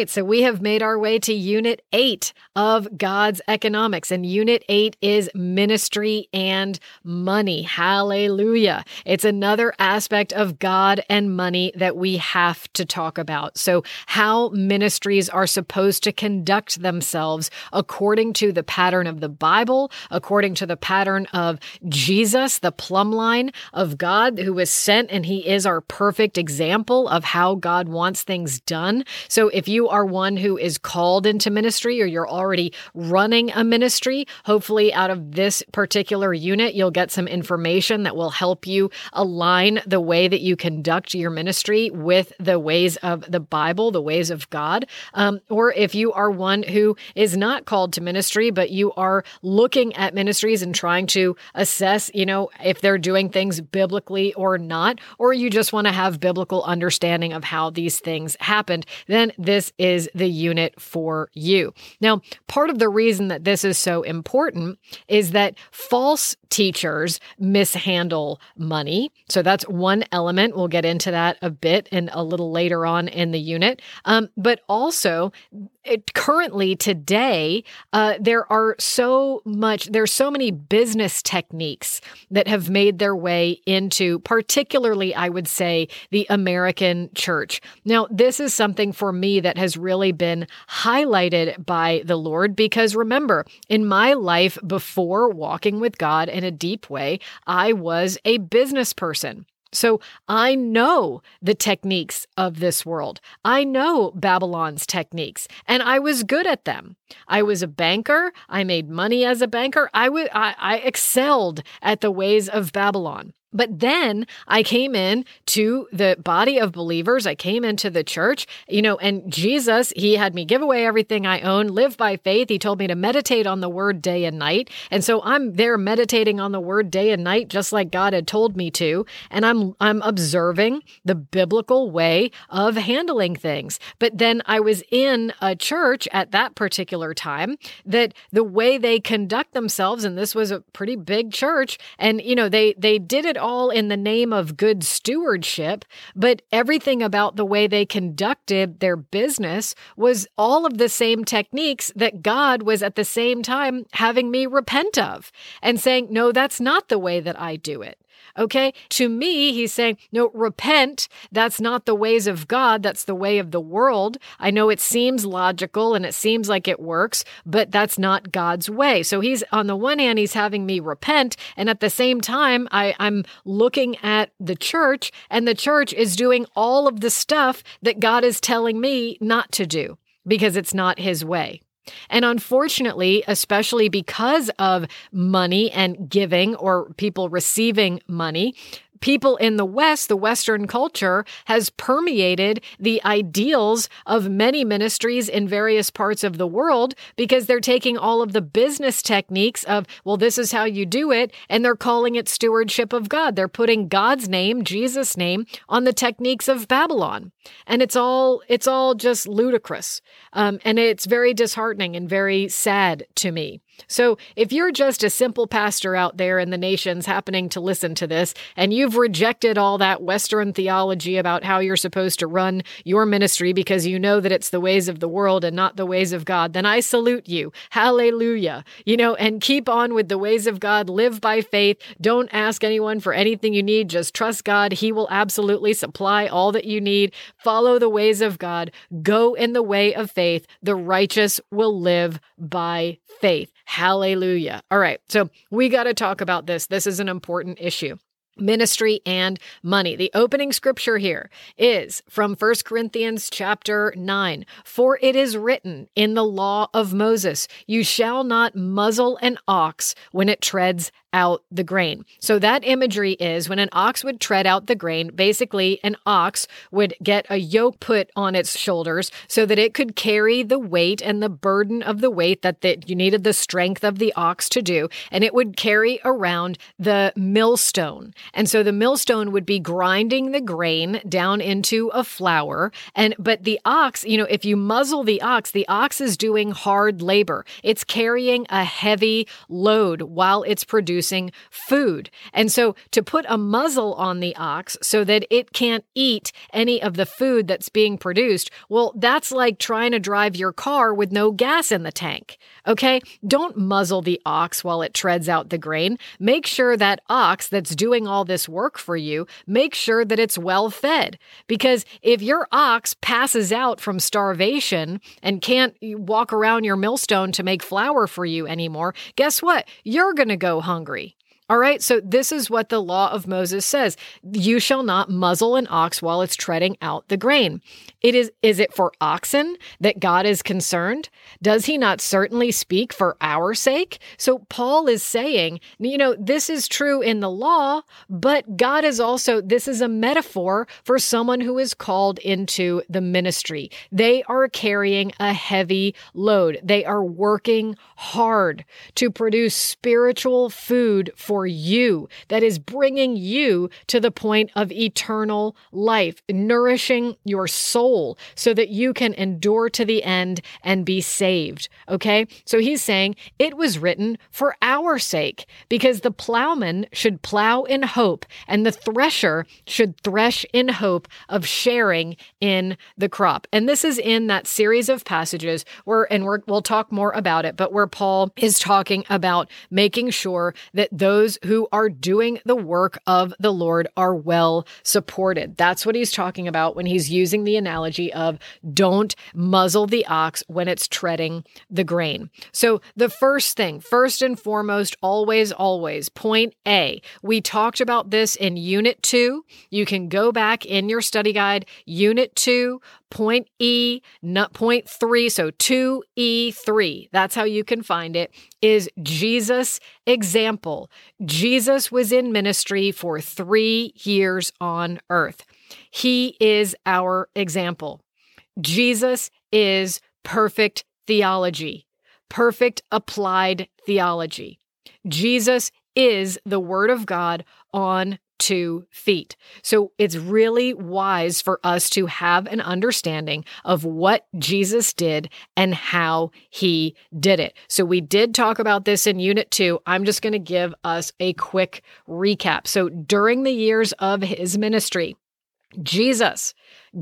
right. So we have made our way to Unit 8 of God's Economics. And Unit 8 is ministry and money. Hallelujah. It's another aspect of God and money that we have to talk about. So, how ministries are supposed to conduct themselves according to the pattern of the Bible, according to the pattern of Jesus, the plumb line of God who was sent, and he is our perfect example of how God wants things done. So, if you are one who is called into ministry or you're already running a ministry, hopefully out of this particular unit, you'll get some information that will help you align the way that you conduct your ministry with the ways of the Bible, the ways of God. Um, or if you are one who is not called to ministry, but you are looking at ministries and trying to assess, you know, if they're doing things biblically or not, or you just want to have biblical understanding of how these things happened, then this is the unit for you. Now, part of the reason that this is so important is that false teachers mishandle money. So that's one element. We'll get into that a bit and a little later on in the unit. Um, but also, it, currently today, uh, there are so much, there's so many business techniques that have made their way into, particularly, I would say, the American church. Now, this is something for me that has really been highlighted by the Lord because remember, in my life before walking with God in a deep way, I was a business person. So I know the techniques of this world. I know Babylon's techniques, and I was good at them. I was a banker. I made money as a banker. I, w- I, I excelled at the ways of Babylon. But then I came in to the body of believers. I came into the church, you know, and Jesus, he had me give away everything I own, live by faith. He told me to meditate on the word day and night. And so I'm there meditating on the word day and night, just like God had told me to. And I'm, I'm observing the biblical way of handling things. But then I was in a church at that particular time that the way they conduct themselves, and this was a pretty big church, and, you know, they, they did it all in the name of good stewardship, but everything about the way they conducted their business was all of the same techniques that God was at the same time having me repent of and saying, no, that's not the way that I do it. Okay. To me, he's saying, no, repent. That's not the ways of God. That's the way of the world. I know it seems logical and it seems like it works, but that's not God's way. So he's, on the one hand, he's having me repent. And at the same time, I, I'm looking at the church and the church is doing all of the stuff that God is telling me not to do because it's not his way. And unfortunately, especially because of money and giving or people receiving money, people in the West, the Western culture, has permeated the ideals of many ministries in various parts of the world because they're taking all of the business techniques of, well, this is how you do it, and they're calling it stewardship of God. They're putting God's name, Jesus' name, on the techniques of Babylon. And it's all it's all just ludicrous. Um, and it's very disheartening and very sad to me. So, if you're just a simple pastor out there in the nations happening to listen to this, and you've rejected all that Western theology about how you're supposed to run your ministry because you know that it's the ways of the world and not the ways of God, then I salute you. Hallelujah. You know, and keep on with the ways of God. Live by faith. Don't ask anyone for anything you need. Just trust God. He will absolutely supply all that you need. Follow the ways of God. Go in the way of faith. The righteous will live by faith. Hallelujah. All right. So we got to talk about this. This is an important issue ministry and money. The opening scripture here is from 1 Corinthians chapter 9. For it is written in the law of Moses, you shall not muzzle an ox when it treads out the grain. So that imagery is when an ox would tread out the grain, basically an ox would get a yoke put on its shoulders so that it could carry the weight and the burden of the weight that the, you needed the strength of the ox to do. And it would carry around the millstone. And so the millstone would be grinding the grain down into a flour. And, but the ox, you know, if you muzzle the ox, the ox is doing hard labor. It's carrying a heavy load while it's producing producing food. And so to put a muzzle on the ox so that it can't eat any of the food that's being produced, well, that's like trying to drive your car with no gas in the tank. Okay? Don't muzzle the ox while it treads out the grain. Make sure that ox that's doing all this work for you, make sure that it's well fed. Because if your ox passes out from starvation and can't walk around your millstone to make flour for you anymore, guess what? You're going to go hungry hungry. All right, so this is what the law of Moses says. You shall not muzzle an ox while it's treading out the grain. It is is it for oxen that God is concerned? Does he not certainly speak for our sake? So Paul is saying, you know, this is true in the law, but God is also this is a metaphor for someone who is called into the ministry. They are carrying a heavy load. They are working hard to produce spiritual food for for you that is bringing you to the point of eternal life, nourishing your soul so that you can endure to the end and be saved. Okay. So he's saying it was written for our sake because the plowman should plow in hope and the thresher should thresh in hope of sharing in the crop. And this is in that series of passages where, and we will talk more about it, but where Paul is talking about making sure that those those who are doing the work of the Lord are well supported. That's what he's talking about when he's using the analogy of don't muzzle the ox when it's treading the grain. So, the first thing, first and foremost, always, always, point A. We talked about this in Unit 2. You can go back in your study guide, Unit 2, point E, not point three, so 2E3. That's how you can find it. Is Jesus' example. Jesus was in ministry for three years on earth. He is our example. Jesus is perfect theology, perfect applied theology. Jesus is the Word of God on two feet. So it's really wise for us to have an understanding of what Jesus did and how he did it. So we did talk about this in unit two. I'm just going to give us a quick recap. So during the years of his ministry, Jesus,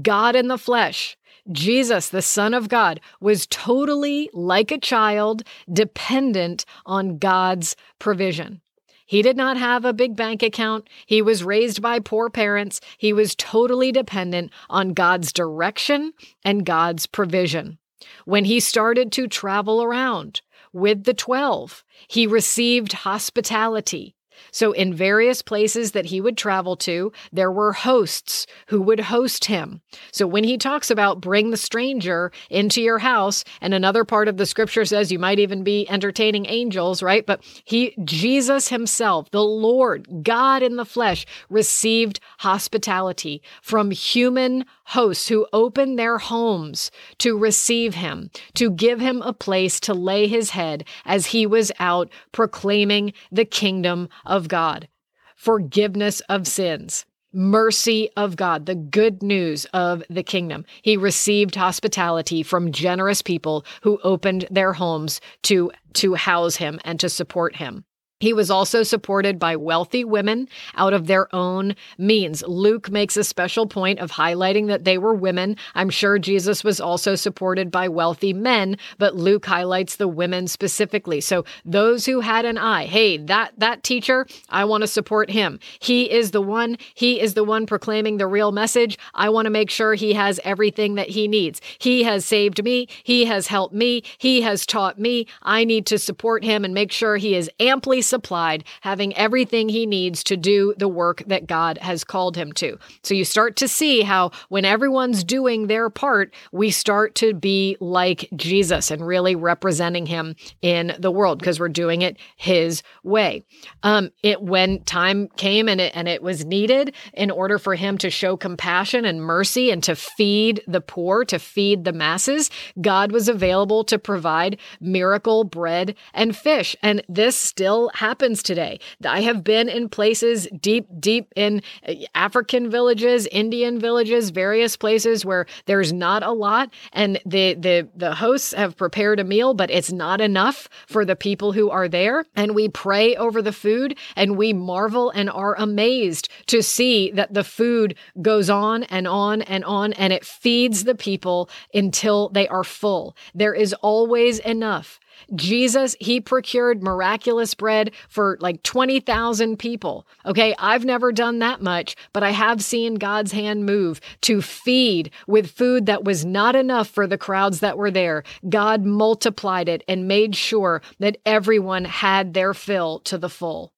God in the flesh, Jesus, the Son of God, was totally like a child, dependent on God's provision. He did not have a big bank account. He was raised by poor parents. He was totally dependent on God's direction and God's provision. When he started to travel around with the 12, he received hospitality. So, in various places that he would travel to, there were hosts who would host him. So, when he talks about bring the stranger into your house, and another part of the scripture says you might even be entertaining angels, right? But he, Jesus himself, the Lord, God in the flesh, received hospitality from human hosts who opened their homes to receive him, to give him a place to lay his head as he was out proclaiming the kingdom of God, forgiveness of sins. Mercy of God, the good news of the kingdom. He received hospitality from generous people who opened their homes to, to house him and to support him. He was also supported by wealthy women out of their own means. Luke makes a special point of highlighting that they were women. I'm sure Jesus was also supported by wealthy men, but Luke highlights the women specifically. So those who had an eye, hey, that that teacher, I want to support him. He is the one, he is the one proclaiming the real message. I want to make sure he has everything that he needs. He has saved me, he has helped me, he has taught me. I need to support him and make sure he is amply supplied, having everything he needs to do the work that God has called him to. So you start to see how when everyone's doing their part, we start to be like Jesus and really representing him in the world because we're doing it his way. Um, it when time came and it and it was needed in order for him to show compassion and mercy and to feed the poor, to feed the masses, God was available to provide miracle bread and fish. And this still happens today. I have been in places deep, deep in uh, African villages, Indian villages, various places where there's not a lot, and the the the hosts have prepared a meal, but it's not enough for the people who are there. And we pray over the food, and we marvel and are amazed to see that the food goes on and on and on, and it feeds the people until they are full. There is always enough. Jesus, he procured miraculous bread for like 20,000 people. Okay, I've never done that much, but I have seen God's hand move to feed with food that was not enough for the crowds that were there. God multiplied it and made sure that everyone had their fill to the full.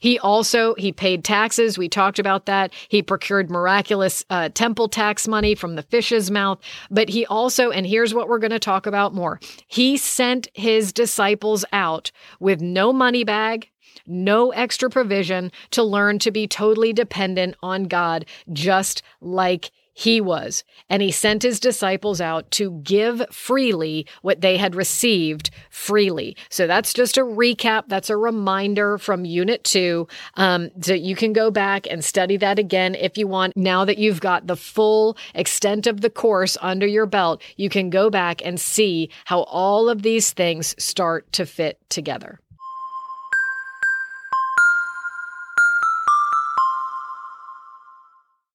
He also he paid taxes. We talked about that. He procured miraculous uh, temple tax money from the fish's mouth. But he also, and here's what we're going to talk about more. He sent his disciples out with no money bag, no extra provision to learn to be totally dependent on God, just like he was, and he sent his disciples out to give freely what they had received freely. So that's just a recap. That's a reminder from Unit 2. Um, so you can go back and study that again if you want. Now that you've got the full extent of the course under your belt, you can go back and see how all of these things start to fit together.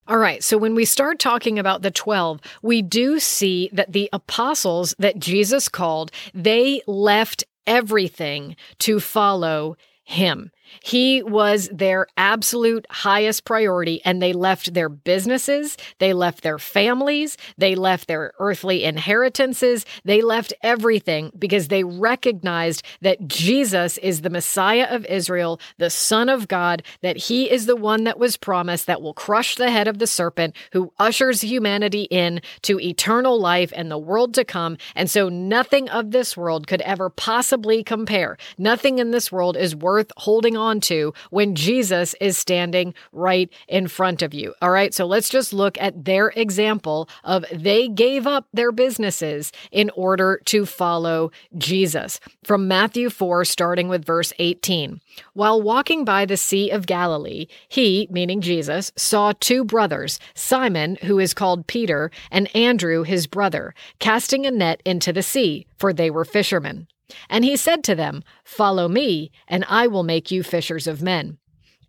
All right, so when we start talking about the 12, we do see that the apostles that Jesus called, they left everything to follow him. He was their absolute highest priority, and they left their businesses, they left their families, they left their earthly inheritances, they left everything because they recognized that Jesus is the Messiah of Israel, the Son of God, that He is the one that was promised that will crush the head of the serpent, who ushers humanity in to eternal life and the world to come. And so nothing of this world could ever possibly compare. Nothing in this world is worth holding on on to when Jesus is standing right in front of you. All right. So let's just look at their example of they gave up their businesses in order to follow Jesus. From Matthew 4, starting with verse 18. While walking by the Sea of Galilee, he, meaning Jesus, saw two brothers, Simon, who is called Peter, and Andrew, his brother, casting a net into the sea, for they were fishermen. And he said to them, Follow me, and I will make you fishers of men.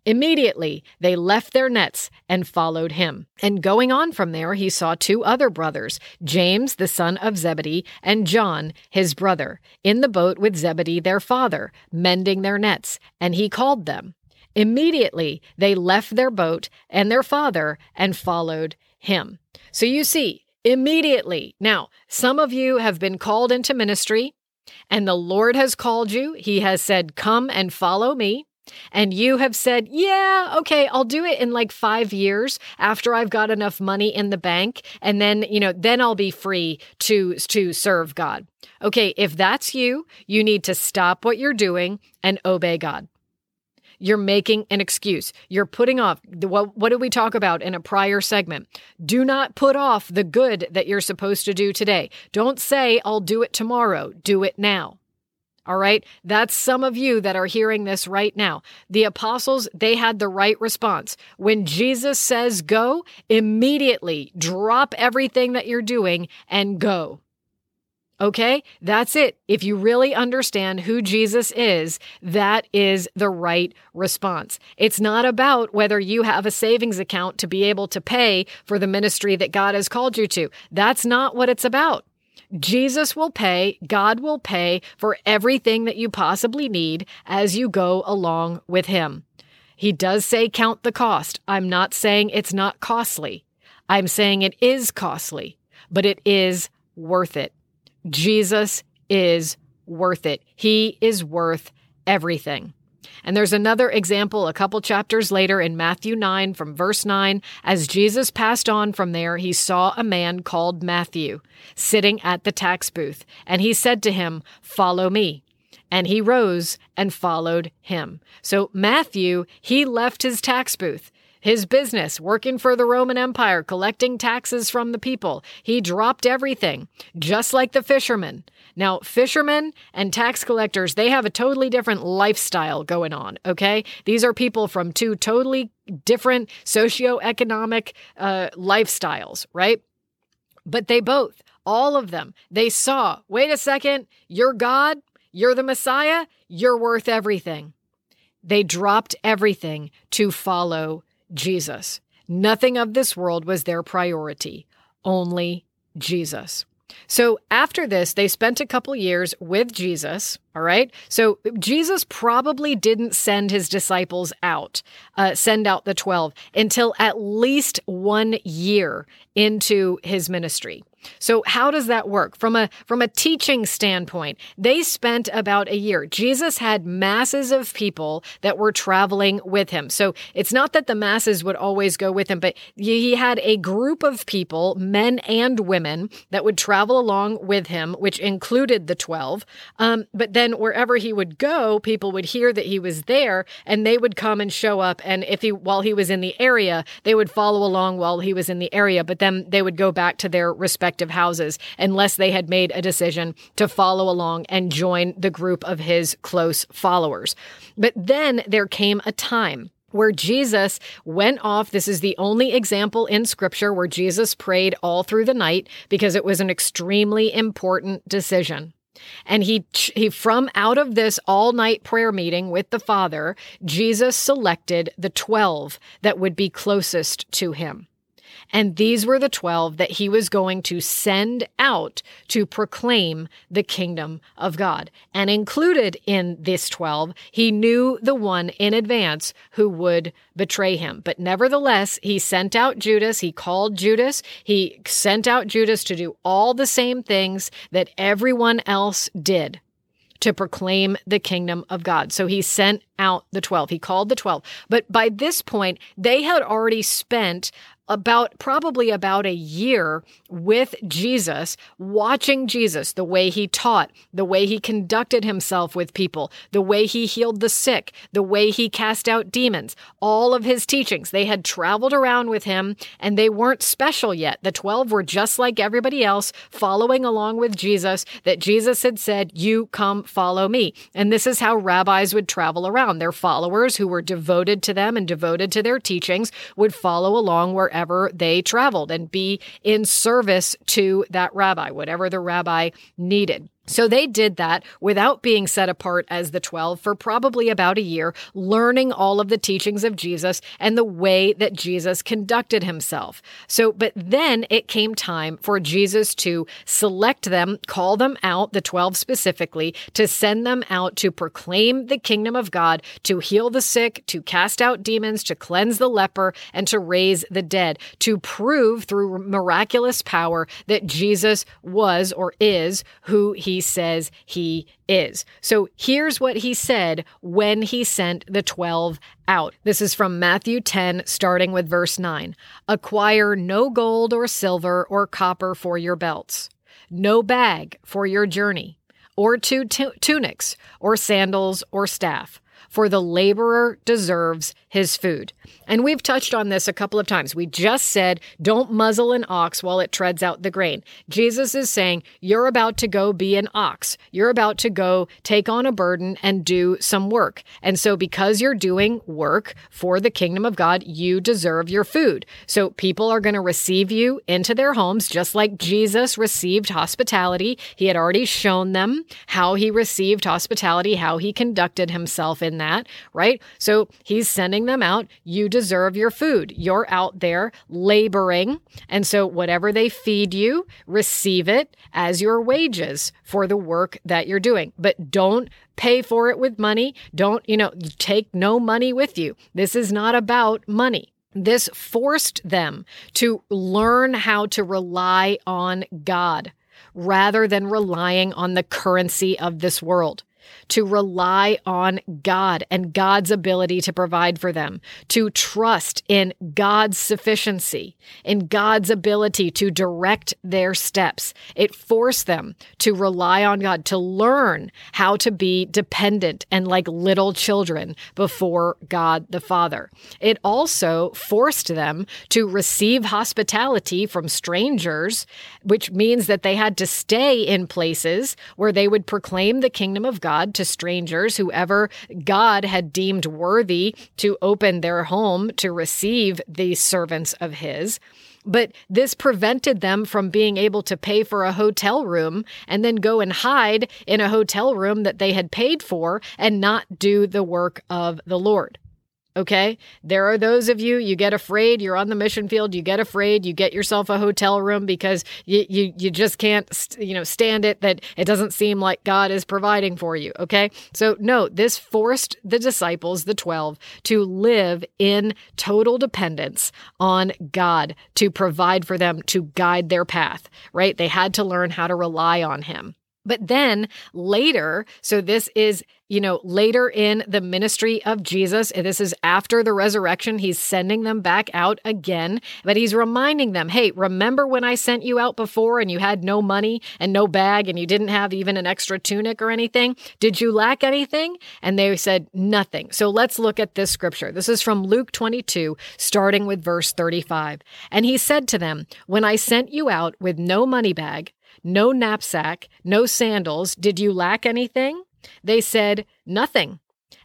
Immediately they left their nets and followed him. And going on from there, he saw two other brothers, James the son of Zebedee, and John his brother, in the boat with Zebedee their father, mending their nets, and he called them. Immediately they left their boat and their father and followed him. So you see, immediately. Now, some of you have been called into ministry and the Lord has called you. He has said, Come and follow me. And you have said, Yeah, okay, I'll do it in like five years after I've got enough money in the bank. And then, you know, then I'll be free to, to serve God. Okay, if that's you, you need to stop what you're doing and obey God. You're making an excuse. You're putting off. What, what did we talk about in a prior segment? Do not put off the good that you're supposed to do today. Don't say, I'll do it tomorrow. Do it now. All right. That's some of you that are hearing this right now. The apostles, they had the right response. When Jesus says go, immediately drop everything that you're doing and go. Okay, that's it. If you really understand who Jesus is, that is the right response. It's not about whether you have a savings account to be able to pay for the ministry that God has called you to. That's not what it's about. Jesus will pay, God will pay for everything that you possibly need as you go along with Him. He does say count the cost. I'm not saying it's not costly. I'm saying it is costly, but it is worth it. Jesus is worth it. He is worth everything. And there's another example a couple chapters later in Matthew 9 from verse 9. As Jesus passed on from there, he saw a man called Matthew sitting at the tax booth, and he said to him, Follow me. And he rose and followed him. So Matthew, he left his tax booth his business, working for the Roman Empire, collecting taxes from the people. He dropped everything, just like the fishermen. Now, fishermen and tax collectors, they have a totally different lifestyle going on, okay? These are people from two totally different socioeconomic uh, lifestyles, right? But they both, all of them, they saw wait a second, you're God, you're the Messiah, you're worth everything. They dropped everything to follow Jesus. Nothing of this world was their priority, only Jesus. So after this, they spent a couple years with Jesus. All right. So Jesus probably didn't send his disciples out, uh, send out the 12 until at least one year into his ministry. So how does that work? From a from a teaching standpoint, they spent about a year. Jesus had masses of people that were traveling with him. So it's not that the masses would always go with him, but he had a group of people, men and women, that would travel along with him, which included the 12. Um, but then wherever he would go, people would hear that he was there and they would come and show up. And if he while he was in the area, they would follow along while he was in the area, but then they would go back to their respective respective houses unless they had made a decision to follow along and join the group of his close followers. But then there came a time where Jesus went off. This is the only example in scripture where Jesus prayed all through the night because it was an extremely important decision. And he, he, from out of this all night prayer meeting with the Father, Jesus selected the 12 that would be closest to him. And these were the 12 that he was going to send out to proclaim the kingdom of God. And included in this 12, he knew the one in advance who would betray him. But nevertheless, he sent out Judas. He called Judas. He sent out Judas to do all the same things that everyone else did to proclaim the kingdom of God. So he sent out the 12. He called the 12. But by this point, they had already spent about probably about a year with Jesus, watching Jesus, the way he taught, the way he conducted himself with people, the way he healed the sick, the way he cast out demons, all of his teachings. They had traveled around with him and they weren't special yet. The 12 were just like everybody else, following along with Jesus, that Jesus had said, You come follow me. And this is how rabbis would travel around. Their followers who were devoted to them and devoted to their teachings would follow along where wherever they traveled and be in service to that rabbi, whatever the rabbi needed. So they did that without being set apart as the 12 for probably about a year, learning all of the teachings of Jesus and the way that Jesus conducted himself. So, but then it came time for Jesus to select them, call them out, the 12 specifically, to send them out to proclaim the kingdom of God, to heal the sick, to cast out demons, to cleanse the leper, and to raise the dead, to prove through miraculous power that Jesus was or is who he says he is. So here's what he said when he sent the 12 out. This is from Matthew 10, starting with verse 9. Acquire no gold or silver or copper for your belts, no bag for your journey, or two tunics, or sandals, or staff for the laborer deserves his food. And we've touched on this a couple of times. We just said, don't muzzle an ox while it treads out the grain. Jesus is saying, you're about to go be an ox. You're about to go take on a burden and do some work. And so, because you're doing work for the kingdom of God, you deserve your food. So, people are going to receive you into their homes, just like Jesus received hospitality. He had already shown them how he received hospitality, how he conducted himself in that that, right? So he's sending them out. You deserve your food. You're out there laboring. And so whatever they feed you, receive it as your wages for the work that you're doing. But don't pay for it with money. Don't, you know, take no money with you. This is not about money. This forced them to learn how to rely on God rather than relying on the currency of this world. To rely on God and God's ability to provide for them, to trust in God's sufficiency, in God's ability to direct their steps. It forced them to rely on God, to learn how to be dependent and like little children before God the Father. It also forced them to receive hospitality from strangers, which means that they had to stay in places where they would proclaim the kingdom of God to strangers, whoever God had deemed worthy to open their home to receive these servants of His. But this prevented them from being able to pay for a hotel room and then go and hide in a hotel room that they had paid for and not do the work of the Lord. Okay. There are those of you, you get afraid, you're on the mission field, you get afraid, you get yourself a hotel room because you, you, you just can't, you know, stand it that it doesn't seem like God is providing for you. Okay. So, no, this forced the disciples, the 12, to live in total dependence on God to provide for them, to guide their path, right? They had to learn how to rely on Him. But then later, so this is, you know, later in the ministry of Jesus, this is after the resurrection, he's sending them back out again, but he's reminding them, hey, remember when I sent you out before and you had no money and no bag and you didn't have even an extra tunic or anything? Did you lack anything? And they said, nothing. So let's look at this scripture. This is from Luke 22, starting with verse 35. And he said to them, When I sent you out with no money bag, no knapsack, no sandals. Did you lack anything? They said, Nothing.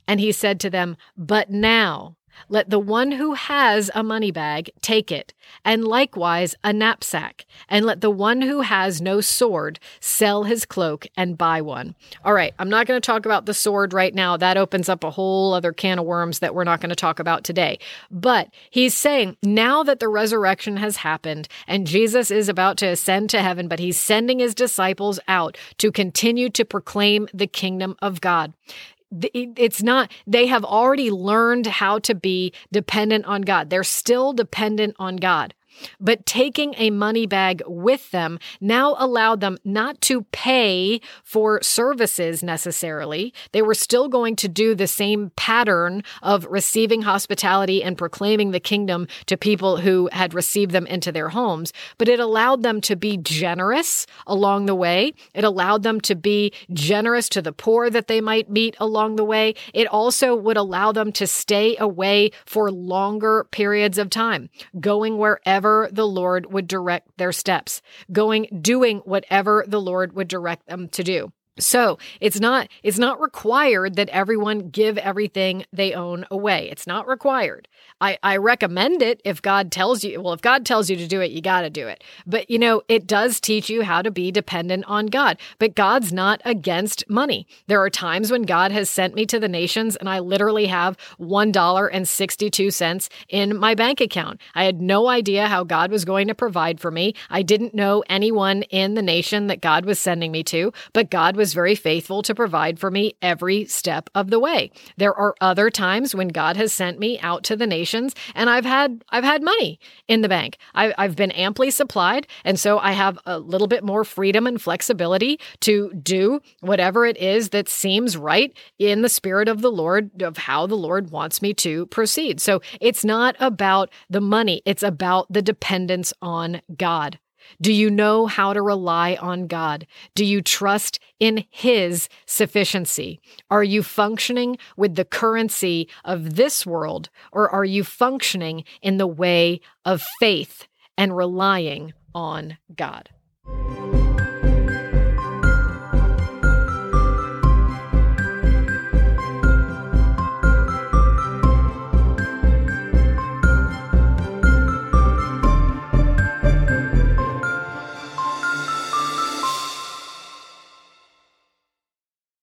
And he said to them, But now let the one who has a money bag take it, and likewise a knapsack, and let the one who has no sword sell his cloak and buy one. All right, I'm not going to talk about the sword right now. That opens up a whole other can of worms that we're not going to talk about today. But he's saying now that the resurrection has happened and Jesus is about to ascend to heaven, but he's sending his disciples out to continue to proclaim the kingdom of God it's not they have already learned how to be dependent on God. They're still dependent on God. But taking a money bag with them now allowed them not to pay for services necessarily. They were still going to do the same pattern of receiving hospitality and proclaiming the kingdom to people who had received them into their homes, but it allowed them to be generous along the way. It allowed them to be generous to the poor that they might meet along the way. It also would allow them to stay away for longer periods of time, going wherever wherever the Lord would direct their steps, going, doing whatever the Lord would direct them to do. So it's not it's not required that everyone give everything they own away. It's not required. I, I recommend it if God tells you, well, if God tells you to do it, you got to do it. But, you know, it does teach you how to be dependent on God. But God's not against money. There are times when God has sent me to the nations and I literally have $1.62 in my bank account. I had no idea how God was going to provide for me. I didn't know anyone in the nation that God was sending me to, but God was very faithful to provide for me every step of the way. There are other times when God has sent me out to the nations and I've had I've had money in the bank. I, I've been amply supplied, and so I have a little bit more freedom and flexibility to do whatever it is that seems right in the spirit of the Lord of how the Lord wants me to proceed. So it's not about the money; it's about the dependence on God. Do you know how to rely on God? Do you trust in His sufficiency? Are you functioning with the currency of this world, or are you functioning in the way of faith and relying on God?